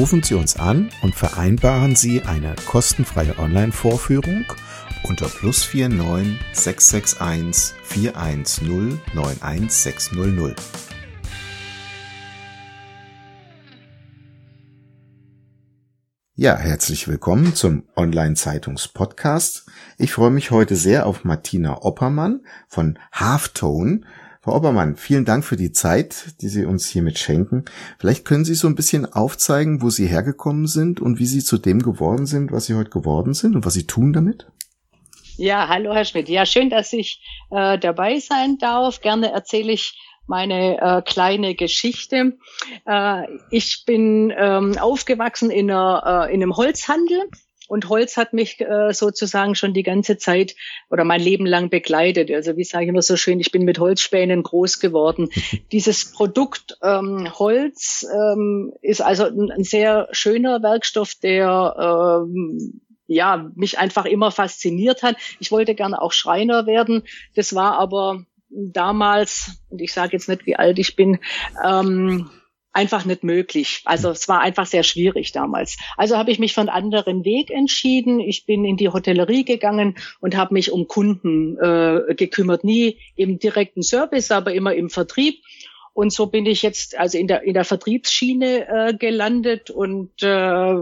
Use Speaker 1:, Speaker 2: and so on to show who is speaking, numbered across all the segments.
Speaker 1: Rufen Sie uns an und vereinbaren Sie eine kostenfreie Online-Vorführung unter plus 49 661 410 91600. Ja, herzlich willkommen zum Online-Zeitungs-Podcast. Ich freue mich heute sehr auf Martina Oppermann von Halftone. Frau Obermann, vielen Dank für die Zeit, die Sie uns hiermit schenken. Vielleicht können Sie so ein bisschen aufzeigen, wo Sie hergekommen sind und wie Sie zu dem geworden sind, was Sie heute geworden sind und was Sie tun damit?
Speaker 2: Ja, hallo Herr Schmidt. Ja, schön, dass ich äh, dabei sein darf. Gerne erzähle ich meine äh, kleine Geschichte. Äh, ich bin ähm, aufgewachsen in, einer, äh, in einem Holzhandel und Holz hat mich äh, sozusagen schon die ganze Zeit oder mein Leben lang begleitet. Also wie sage ich immer so schön, ich bin mit Holzspänen groß geworden. Dieses Produkt ähm, Holz ähm, ist also ein, ein, sehr schöner Werkstoff, der ähm, ja mich einfach immer fasziniert hat. Ich wollte gerne auch Schreiner werden. Das war aber damals, und ich sage jetzt nicht, wie alt ich bin, ähm, einfach nicht möglich. Also es war einfach sehr schwierig damals. Also habe ich mich einen anderen Weg entschieden. Ich bin in die Hotellerie gegangen und habe mich um Kunden äh, gekümmert. Nie im direkten Service, aber immer im Vertrieb. Und so bin ich jetzt also in der in der Vertriebsschiene äh, gelandet und äh,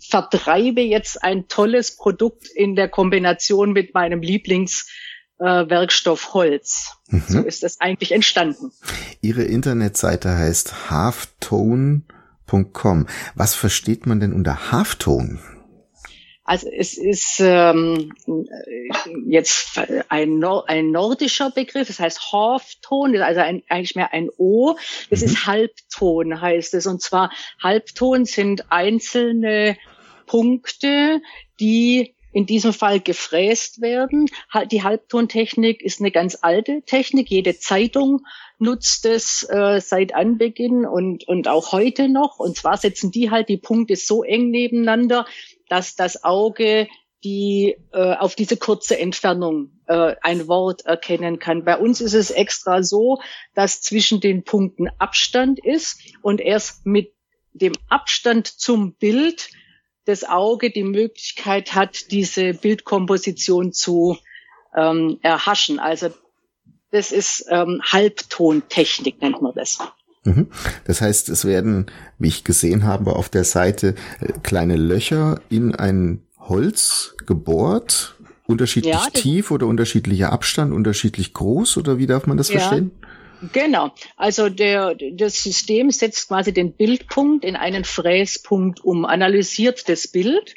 Speaker 2: vertreibe jetzt ein tolles Produkt in der Kombination mit meinem Lieblings äh, Werkstoff Holz. Mhm. So ist das eigentlich entstanden.
Speaker 1: Ihre Internetseite heißt halftone.com. Was versteht man denn unter Halftone?
Speaker 2: Also es ist ähm, jetzt ein, Nor ein nordischer Begriff, das heißt Halfton, also ein, eigentlich mehr ein O. Das mhm. ist Halbton, heißt es. Und zwar Halbton sind einzelne Punkte, die in diesem Fall gefräst werden. Die Halbtontechnik ist eine ganz alte Technik. Jede Zeitung nutzt es äh, seit Anbeginn und, und auch heute noch. Und zwar setzen die halt die Punkte so eng nebeneinander, dass das Auge die äh, auf diese kurze Entfernung äh, ein Wort erkennen kann. Bei uns ist es extra so, dass zwischen den Punkten Abstand ist und erst mit dem Abstand zum Bild das Auge die Möglichkeit hat, diese Bildkomposition zu ähm, erhaschen. Also das ist ähm, Halbtontechnik, nennt man das.
Speaker 1: Mhm. Das heißt, es werden, wie ich gesehen habe, auf der Seite äh, kleine Löcher in ein Holz gebohrt, unterschiedlich ja, tief oder unterschiedlicher Abstand, unterschiedlich groß oder wie darf man das ja. verstehen?
Speaker 2: Genau. Also der, das System setzt quasi den Bildpunkt in einen Fräspunkt um, analysiert das Bild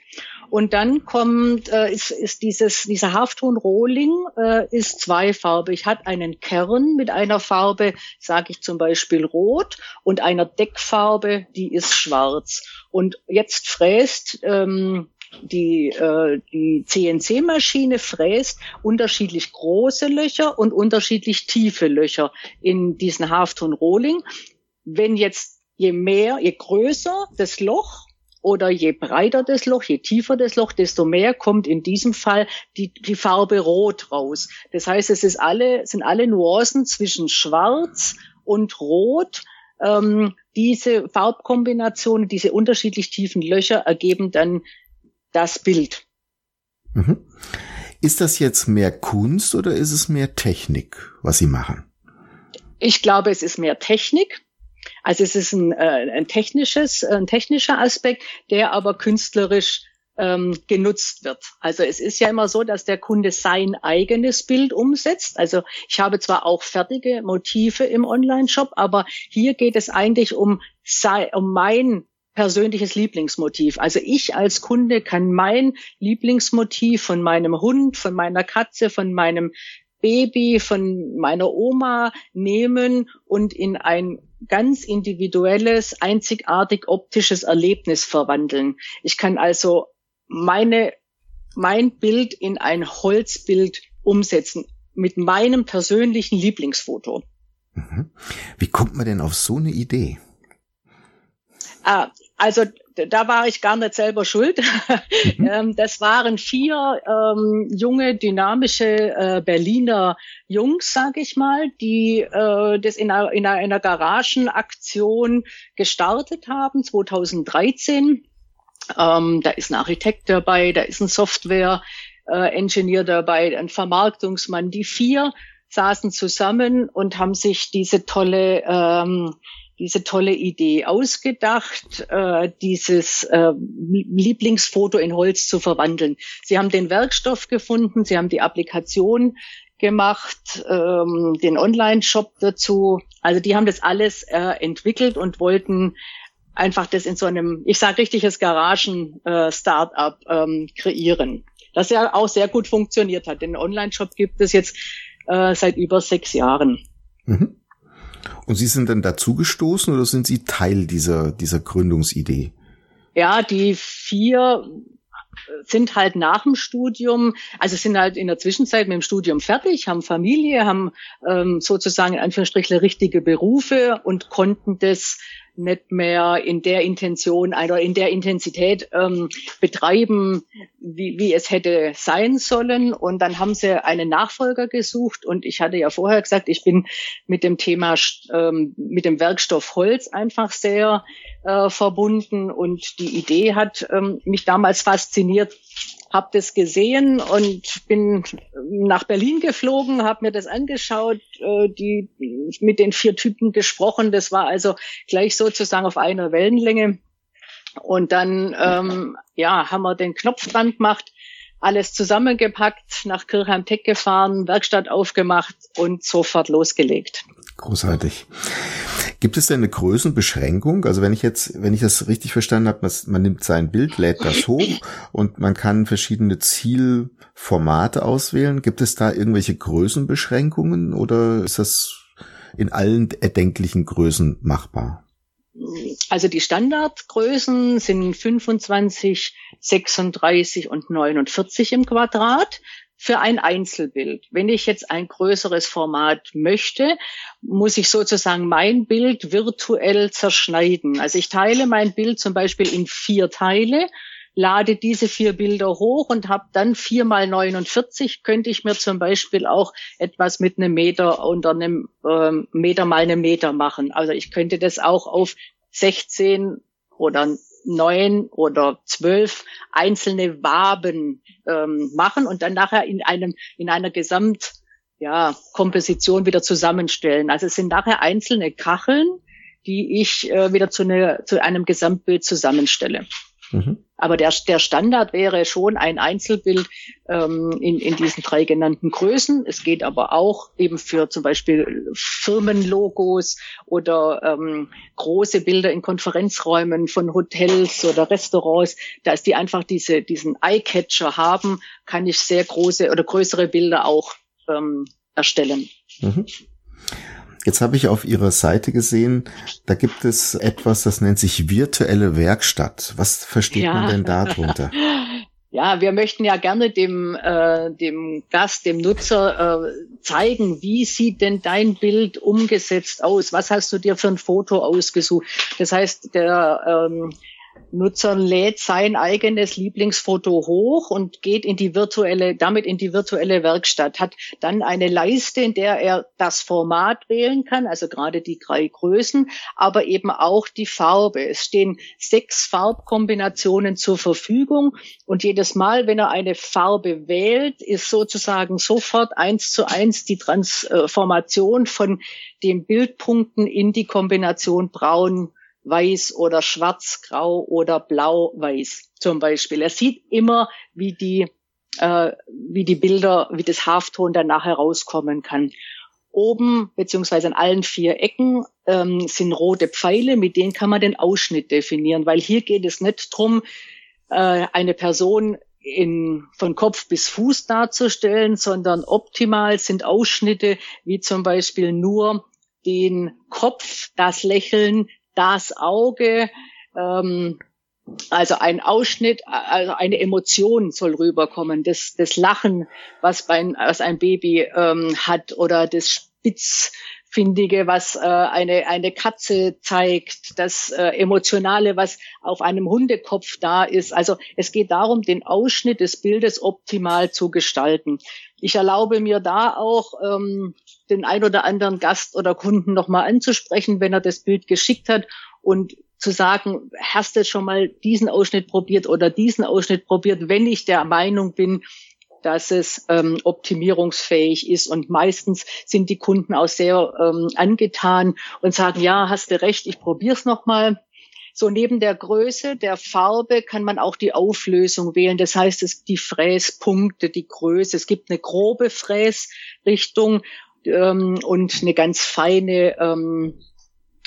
Speaker 2: und dann kommt, äh, ist, ist dieses, dieser Halfton-Rohling äh, ist zweifarbig, hat einen Kern mit einer Farbe, sage ich zum Beispiel rot, und einer Deckfarbe, die ist schwarz. Und jetzt fräst ähm, die, äh, die CNC-Maschine fräst unterschiedlich große Löcher und unterschiedlich tiefe Löcher in diesen Halfton-Rohling. Wenn jetzt je mehr, je größer das Loch oder je breiter das Loch, je tiefer das Loch, desto mehr kommt in diesem Fall die, die Farbe Rot raus. Das heißt, es ist alle, sind alle Nuancen zwischen Schwarz und Rot. Ähm, diese Farbkombinationen, diese unterschiedlich tiefen Löcher ergeben dann das Bild.
Speaker 1: Mhm. Ist das jetzt mehr Kunst oder ist es mehr Technik, was Sie machen?
Speaker 2: Ich glaube, es ist mehr Technik. Also es ist ein, äh, ein technisches, ein technischer Aspekt, der aber künstlerisch ähm, genutzt wird. Also es ist ja immer so, dass der Kunde sein eigenes Bild umsetzt. Also ich habe zwar auch fertige Motive im Online-Shop, aber hier geht es eigentlich um, um mein persönliches Lieblingsmotiv. Also ich als Kunde kann mein Lieblingsmotiv von meinem Hund, von meiner Katze, von meinem Baby, von meiner Oma nehmen und in ein ganz individuelles, einzigartig optisches Erlebnis verwandeln. Ich kann also meine, mein Bild in ein Holzbild umsetzen mit meinem persönlichen Lieblingsfoto.
Speaker 1: Mhm. Wie kommt man denn auf so eine Idee?
Speaker 2: Ah, also da war ich gar nicht selber schuld. Mhm. Ähm, das waren vier ähm, junge, dynamische äh, Berliner Jungs, sage ich mal, die äh, das in einer, in einer Garagenaktion gestartet haben, 2013. Ähm, da ist ein Architekt dabei, da ist ein Software-Engineer äh, dabei, ein Vermarktungsmann. Die vier saßen zusammen und haben sich diese tolle ähm, diese tolle Idee ausgedacht, äh, dieses äh, Lieblingsfoto in Holz zu verwandeln. Sie haben den Werkstoff gefunden, sie haben die Applikation gemacht, ähm, den Online-Shop dazu. Also die haben das alles äh, entwickelt und wollten einfach das in so einem, ich sage richtiges Garagen-Startup äh, ähm, kreieren. Das ja auch sehr gut funktioniert hat. Den Online-Shop gibt es jetzt äh, seit über sechs Jahren. Mhm.
Speaker 1: Und Sie sind dann dazugestoßen oder sind Sie Teil dieser, dieser Gründungsidee?
Speaker 2: Ja, die vier sind halt nach dem Studium, also sind halt in der Zwischenzeit mit dem Studium fertig, haben Familie, haben ähm, sozusagen in Anführungsstrichen richtige Berufe und konnten das nicht mehr in der Intention oder in der Intensität ähm, betreiben, wie, wie es hätte sein sollen. Und dann haben sie einen Nachfolger gesucht. Und ich hatte ja vorher gesagt, ich bin mit dem Thema, ähm, mit dem Werkstoff Holz einfach sehr äh, verbunden. Und die Idee hat ähm, mich damals fasziniert, habe das gesehen und bin nach Berlin geflogen, habe mir das angeschaut, äh, die mit den vier Typen gesprochen. Das war also gleich sozusagen auf einer Wellenlänge. Und dann ähm, ja, haben wir den Knopf dran gemacht, alles zusammengepackt, nach Kirchheim Tech gefahren, Werkstatt aufgemacht und sofort losgelegt.
Speaker 1: Großartig. Gibt es denn eine Größenbeschränkung? Also wenn ich jetzt, wenn ich das richtig verstanden habe, man nimmt sein Bild, lädt das hoch und man kann verschiedene Zielformate auswählen. Gibt es da irgendwelche Größenbeschränkungen oder ist das in allen erdenklichen Größen machbar?
Speaker 2: Also die Standardgrößen sind 25, 36 und 49 im Quadrat für ein Einzelbild. Wenn ich jetzt ein größeres Format möchte, muss ich sozusagen mein Bild virtuell zerschneiden. Also ich teile mein Bild zum Beispiel in vier Teile, lade diese vier Bilder hoch und habe dann vier mal 49, könnte ich mir zum Beispiel auch etwas mit einem Meter unter einem ähm, Meter mal einem Meter machen. Also ich könnte das auch auf 16 oder neun oder zwölf einzelne Waben ähm, machen und dann nachher in einem in einer Gesamt ja, Komposition wieder zusammenstellen. Also es sind nachher einzelne Kacheln, die ich äh, wieder zu, ne, zu einem Gesamtbild zusammenstelle. Mhm. Aber der, der Standard wäre schon ein Einzelbild ähm, in, in diesen drei genannten Größen. Es geht aber auch eben für zum Beispiel Firmenlogos oder ähm, große Bilder in Konferenzräumen von Hotels oder Restaurants. Dass die einfach diese, diesen Eye-Catcher haben, kann ich sehr große oder größere Bilder auch ähm, erstellen. Mhm.
Speaker 1: Jetzt habe ich auf Ihrer Seite gesehen, da gibt es etwas, das nennt sich virtuelle Werkstatt. Was versteht ja. man denn darunter?
Speaker 2: Ja, wir möchten ja gerne dem, äh, dem Gast, dem Nutzer äh, zeigen, wie sieht denn dein Bild umgesetzt aus? Was hast du dir für ein Foto ausgesucht? Das heißt, der ähm, Nutzer lädt sein eigenes Lieblingsfoto hoch und geht in die virtuelle, damit in die virtuelle Werkstatt, hat dann eine Leiste, in der er das Format wählen kann, also gerade die drei Größen, aber eben auch die Farbe. Es stehen sechs Farbkombinationen zur Verfügung und jedes Mal, wenn er eine Farbe wählt, ist sozusagen sofort eins zu eins die Transformation von den Bildpunkten in die Kombination braun weiß oder schwarz-grau oder blau-weiß zum Beispiel. Er sieht immer, wie die, äh, wie die Bilder, wie das Halfton danach herauskommen kann. Oben beziehungsweise an allen vier Ecken ähm, sind rote Pfeile, mit denen kann man den Ausschnitt definieren, weil hier geht es nicht drum, äh, eine Person in, von Kopf bis Fuß darzustellen, sondern optimal sind Ausschnitte wie zum Beispiel nur den Kopf, das Lächeln, das Auge, ähm, also ein Ausschnitt, also eine Emotion soll rüberkommen, das, das Lachen, was, bei, was ein Baby ähm, hat oder das spitz Findige, was äh, eine, eine Katze zeigt, das äh, Emotionale, was auf einem Hundekopf da ist. Also es geht darum, den Ausschnitt des Bildes optimal zu gestalten. Ich erlaube mir da auch, ähm, den ein oder anderen Gast oder Kunden nochmal anzusprechen, wenn er das Bild geschickt hat und zu sagen, hast du schon mal diesen Ausschnitt probiert oder diesen Ausschnitt probiert, wenn ich der Meinung bin, dass es ähm, optimierungsfähig ist. Und meistens sind die Kunden auch sehr ähm, angetan und sagen, ja, hast du recht, ich probier's noch mal. So neben der Größe der Farbe kann man auch die Auflösung wählen. Das heißt, es die Fräspunkte, die Größe. Es gibt eine grobe Fräsrichtung ähm, und eine ganz feine ähm,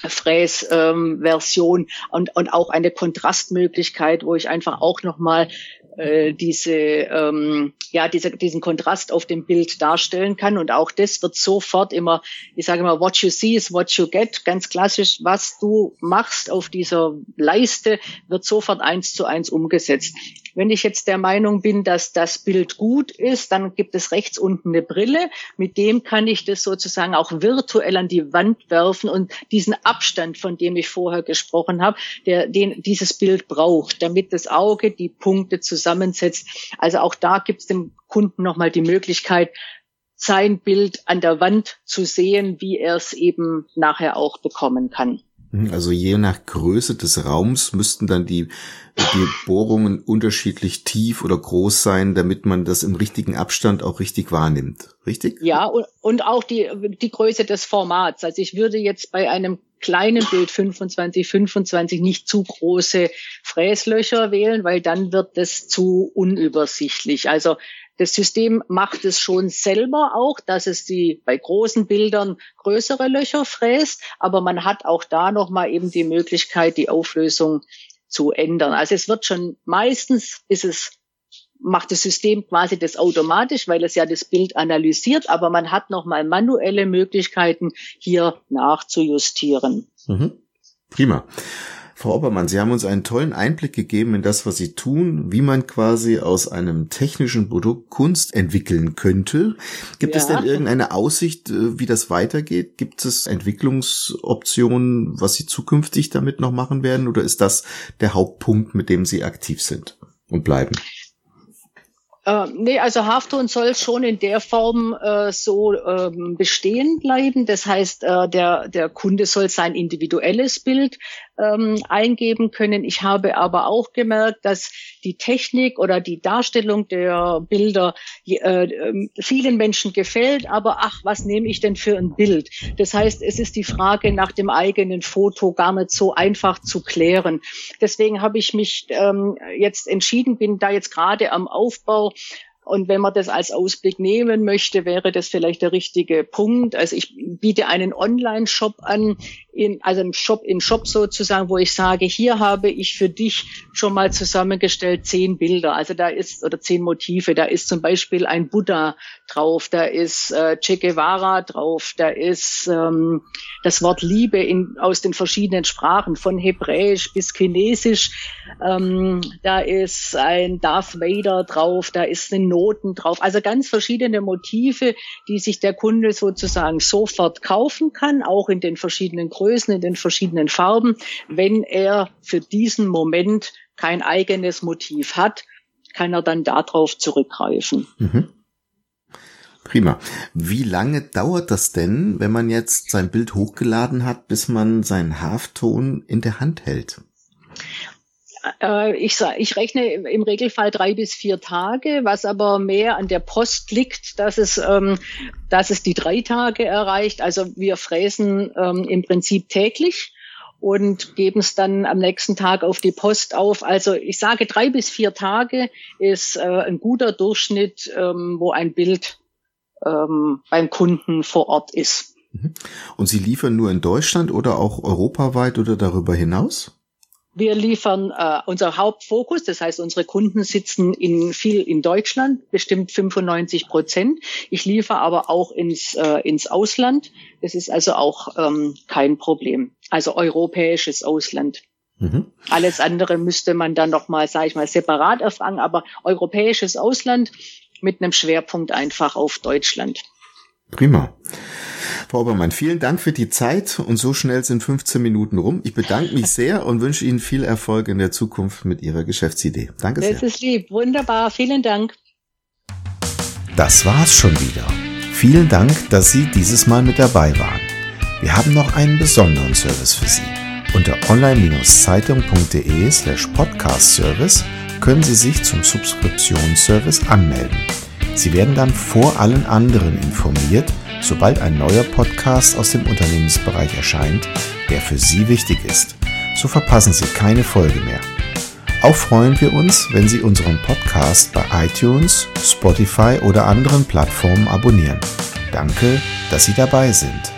Speaker 2: Fräsversion ähm, und, und auch eine Kontrastmöglichkeit, wo ich einfach auch nochmal äh, diese, ähm, ja, diese, diesen Kontrast auf dem Bild darstellen kann. Und auch das wird sofort immer, ich sage immer, what you see is what you get. Ganz klassisch, was du machst auf dieser Leiste, wird sofort eins zu eins umgesetzt. Wenn ich jetzt der Meinung bin, dass das Bild gut ist, dann gibt es rechts unten eine Brille. Mit dem kann ich das sozusagen auch virtuell an die Wand werfen und diesen Abstand, von dem ich vorher gesprochen habe, der, den dieses Bild braucht, damit das Auge die Punkte zusammensetzt. Also auch da gibt es dem Kunden nochmal die Möglichkeit, sein Bild an der Wand zu sehen, wie er es eben nachher auch bekommen kann.
Speaker 1: Mhm, also je nach Größe des Raums müssten dann die, die Bohrungen unterschiedlich tief oder groß sein, damit man das im richtigen Abstand auch richtig wahrnimmt. Richtig?
Speaker 2: Ja, und, und auch die, die Größe des Formats. Also ich würde jetzt bei einem kleinen Bild 25, 25 nicht zu große Fräslöcher wählen, weil dann wird das zu unübersichtlich. Also das System macht es schon selber auch, dass es die bei großen Bildern größere Löcher fräst, aber man hat auch da nochmal eben die Möglichkeit, die Auflösung zu ändern. Also es wird schon meistens ist es macht das System quasi das automatisch, weil es ja das Bild analysiert, aber man hat nochmal manuelle Möglichkeiten, hier nachzujustieren.
Speaker 1: Mhm. Prima. Frau Oppermann, Sie haben uns einen tollen Einblick gegeben in das, was Sie tun, wie man quasi aus einem technischen Produkt Kunst entwickeln könnte. Gibt ja. es denn irgendeine Aussicht, äh, wie das weitergeht? Gibt es Entwicklungsoptionen, was Sie zukünftig damit noch machen werden? Oder ist das der Hauptpunkt, mit dem Sie aktiv sind und bleiben?
Speaker 2: Äh, nee, also Halfton soll schon in der Form äh, so ähm, bestehen bleiben. Das heißt, äh, der, der Kunde soll sein individuelles Bild ähm, eingeben können. Ich habe aber auch gemerkt, dass die Technik oder die Darstellung der Bilder äh, ähm, vielen Menschen gefällt, aber ach, was nehme ich denn für ein Bild? Das heißt, es ist die Frage nach dem eigenen Foto gar nicht so einfach zu klären. Deswegen habe ich mich ähm, jetzt entschieden, bin da jetzt gerade am Aufbau und wenn man das als Ausblick nehmen möchte, wäre das vielleicht der richtige Punkt. Also ich biete einen Online-Shop an, in, also einen Shop in Shop sozusagen, wo ich sage, hier habe ich für dich schon mal zusammengestellt zehn Bilder. Also da ist, oder zehn Motive. Da ist zum Beispiel ein Buddha drauf, da ist äh, Che Guevara drauf, da ist ähm, das Wort Liebe in, aus den verschiedenen Sprachen, von Hebräisch bis Chinesisch. Ähm, da ist ein Darth Vader drauf, da ist ein Noten drauf. Also ganz verschiedene Motive, die sich der Kunde sozusagen sofort kaufen kann, auch in den verschiedenen Größen, in den verschiedenen Farben, wenn er für diesen Moment kein eigenes Motiv hat, kann er dann darauf zurückgreifen. Mhm.
Speaker 1: Prima. Wie lange dauert das denn, wenn man jetzt sein Bild hochgeladen hat, bis man seinen Halfton in der Hand hält?
Speaker 2: Äh, ich, ich rechne im Regelfall drei bis vier Tage, was aber mehr an der Post liegt, dass es, ähm, dass es die drei Tage erreicht. Also wir fräsen ähm, im Prinzip täglich und geben es dann am nächsten Tag auf die Post auf. Also ich sage, drei bis vier Tage ist äh, ein guter Durchschnitt, ähm, wo ein Bild ähm, beim Kunden vor Ort ist.
Speaker 1: Mhm. Und Sie liefern nur in Deutschland oder auch europaweit oder darüber hinaus?
Speaker 2: Wir liefern äh, unser Hauptfokus, das heißt, unsere Kunden sitzen in viel in Deutschland, bestimmt 95 Prozent. Ich liefere aber auch ins, äh, ins Ausland. Das ist also auch ähm, kein Problem. Also europäisches Ausland. Mhm. Alles andere müsste man dann noch mal, sage ich mal, separat erfragen. Aber europäisches Ausland mit einem Schwerpunkt einfach auf Deutschland.
Speaker 1: Prima. Frau Obermann, vielen Dank für die Zeit und so schnell sind 15 Minuten rum. Ich bedanke mich sehr und wünsche Ihnen viel Erfolg in der Zukunft mit Ihrer Geschäftsidee. Danke sehr.
Speaker 2: Das ist lieb. Wunderbar. Vielen Dank.
Speaker 1: Das war's schon wieder. Vielen Dank, dass Sie dieses Mal mit dabei waren. Wir haben noch einen besonderen Service für Sie. Unter online-zeitung.de slash podcast service können Sie sich zum Subskriptionsservice anmelden. Sie werden dann vor allen anderen informiert, sobald ein neuer Podcast aus dem Unternehmensbereich erscheint, der für Sie wichtig ist. So verpassen Sie keine Folge mehr. Auch freuen wir uns, wenn Sie unseren Podcast bei iTunes, Spotify oder anderen Plattformen abonnieren. Danke, dass Sie dabei sind.